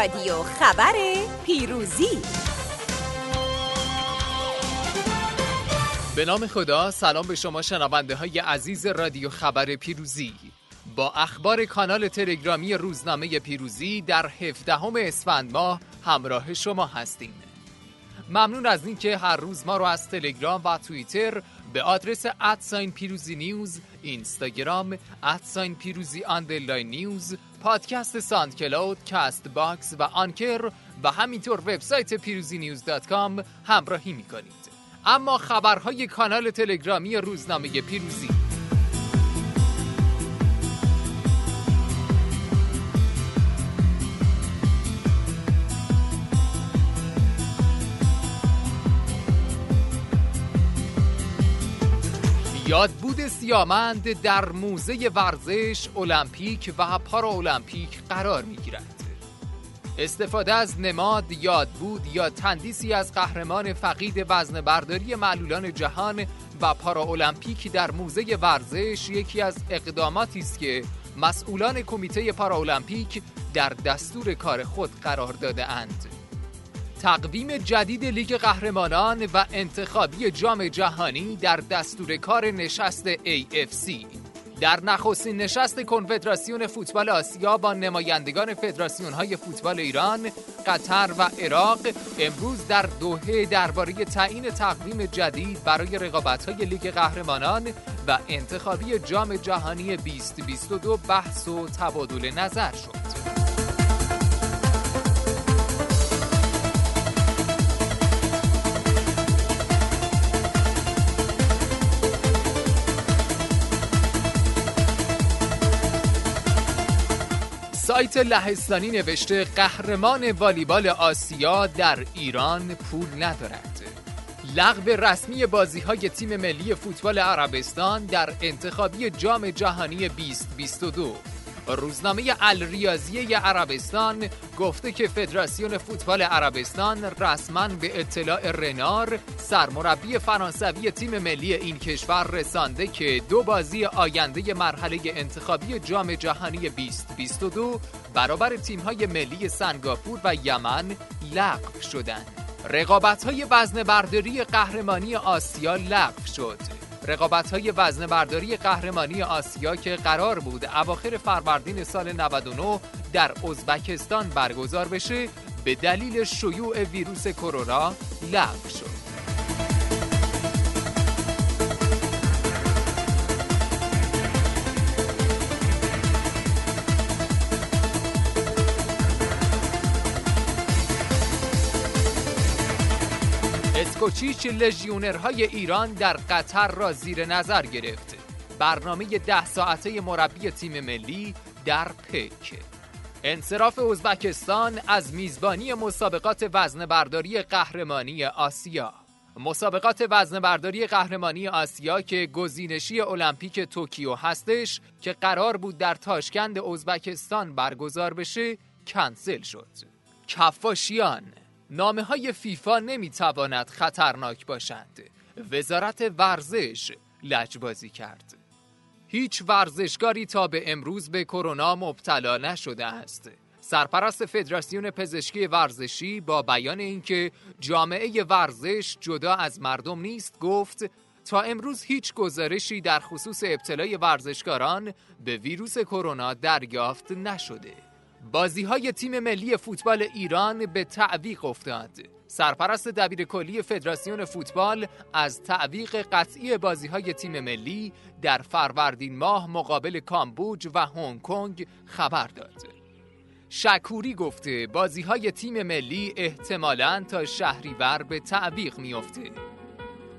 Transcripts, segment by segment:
رادیو خبر پیروزی. به نام خدا سلام به شما شنونده های عزیز رادیو خبر پیروزی. با اخبار کانال تلگرامی روزنامه پیروزی در 17 اسفند ماه همراه شما هستیم. ممنون از اینکه هر روز ما رو از تلگرام و توییتر به آدرس at sign پیروزی News اینستاگرام at sign پیروزی underline News پادکست SoundCloud Castbox و Anchor و همینطور وبسایت پیروزی نیوز دات کام همراهی می کنید اما خبرهای کانال تلگرامی روزنامه پیروزی. یادبود سیامند در موزه ورزش المپیک و المپیک قرار می گیرد. استفاده از نماد یادبود یا تندیسی از قهرمان فقید وزن برداری معلولان جهان و المپیک در موزه ورزش یکی از اقداماتی است که مسئولان کمیته المپیک در دستور کار خود قرار داده اند. تقویم جدید لیگ قهرمانان و انتخابی جام جهانی در دستور کار نشست AFC در نخستین نشست کنفدراسیون فوتبال آسیا با نمایندگان فدراسیون های فوتبال ایران، قطر و عراق امروز در دوحه درباره تعیین تقویم جدید برای رقابت های لیگ قهرمانان و انتخابی جام جهانی 2022 بحث و تبادل نظر شد. سایت لهستانی نوشته قهرمان والیبال آسیا در ایران پول ندارد. لغو رسمی بازی های تیم ملی فوتبال عربستان در انتخابی جام جهانی 2022 روزنامه الریاضیه عربستان گفته که فدراسیون فوتبال عربستان رسما به اطلاع رنار سرمربی فرانسوی تیم ملی این کشور رسانده که دو بازی آینده مرحله انتخابی جام جهانی 2022 برابر تیم‌های ملی سنگاپور و یمن لغو شدند. رقابت های وزن برداری قهرمانی آسیا لغو شد. رقابت های وزن برداری قهرمانی آسیا که قرار بود اواخر فروردین سال 99 در ازبکستان برگزار بشه به دلیل شیوع ویروس کرونا لغو شد. اسکوچیچ لژیونرهای ایران در قطر را زیر نظر گرفت. برنامه ده ساعته مربی تیم ملی در پک. انصراف ازبکستان از میزبانی مسابقات وزن برداری قهرمانی آسیا. مسابقات وزن برداری قهرمانی آسیا که گزینشی المپیک توکیو هستش که قرار بود در تاشکند ازبکستان برگزار بشه کنسل شد. کفاشیان. نامه های فیفا نمی‌تواند خطرناک باشند. وزارت ورزش لجبازی کرد. هیچ ورزشکاری تا به امروز به کرونا مبتلا نشده است. سرپرست فدراسیون پزشکی ورزشی با بیان اینکه جامعه ورزش جدا از مردم نیست گفت تا امروز هیچ گزارشی در خصوص ابتلای ورزشکاران به ویروس کرونا دریافت نشده. بازی های تیم ملی فوتبال ایران به تعویق افتاد. سرپرست دبیر کلی فدراسیون فوتبال از تعویق قطعی بازی های تیم ملی در فروردین ماه مقابل کامبوج و هنگ کنگ خبر داد. شکوری گفته بازی های تیم ملی احتمالاً تا شهریور به تعویق میافته.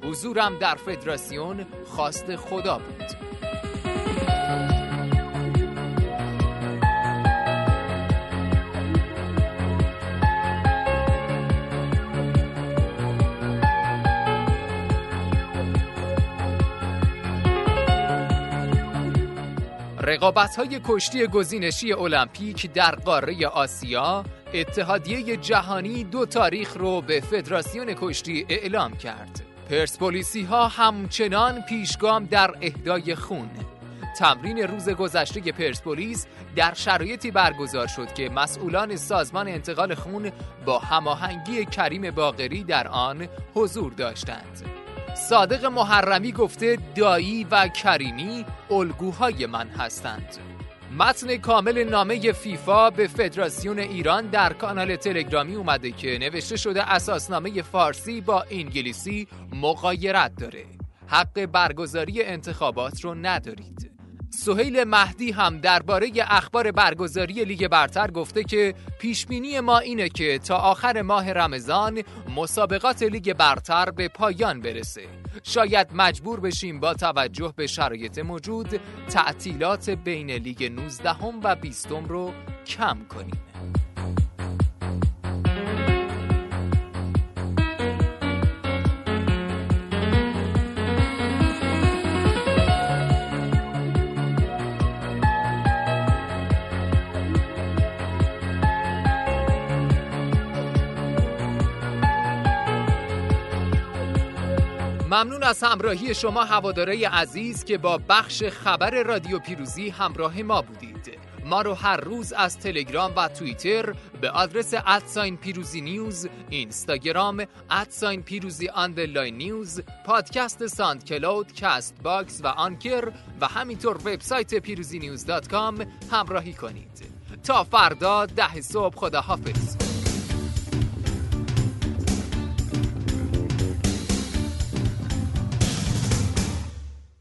حضورم در فدراسیون خواست خدا بود. رقابت های کشتی گزینشی المپیک در قاره آسیا اتحادیه جهانی دو تاریخ رو به فدراسیون کشتی اعلام کرد پرسپولیسی ها همچنان پیشگام در اهدای خون تمرین روز گذشته پرسپولیس در شرایطی برگزار شد که مسئولان سازمان انتقال خون با هماهنگی کریم باقری در آن حضور داشتند. صادق محرمی گفته دایی و کریمی الگوهای من هستند. متن کامل نامه فیفا به فدراسیون ایران در کانال تلگرامی اومده که نوشته شده اساسنامه فارسی با انگلیسی مقایرت داره حق برگزاری انتخابات رو ندارید سهیل مهدی هم درباره اخبار برگزاری لیگ برتر گفته که پیشبینی ما اینه که تا آخر ماه رمضان مسابقات لیگ برتر به پایان برسه. شاید مجبور بشیم با توجه به شرایط موجود تعطیلات بین لیگ 19 و 20 رو کم کنیم. ممنون از همراهی شما هواداره عزیز که با بخش خبر رادیو پیروزی همراه ما بودید. ما رو هر روز از تلگرام و توییتر به آدرس at sign پیروزی News اینستاگرام at sign پیروزی underline News پادکست SoundCloud Castbox و Anchor و همینطور وبسایت پیروزی News dot com همراهی کنید. تا فردا ده صبح خداحافظ.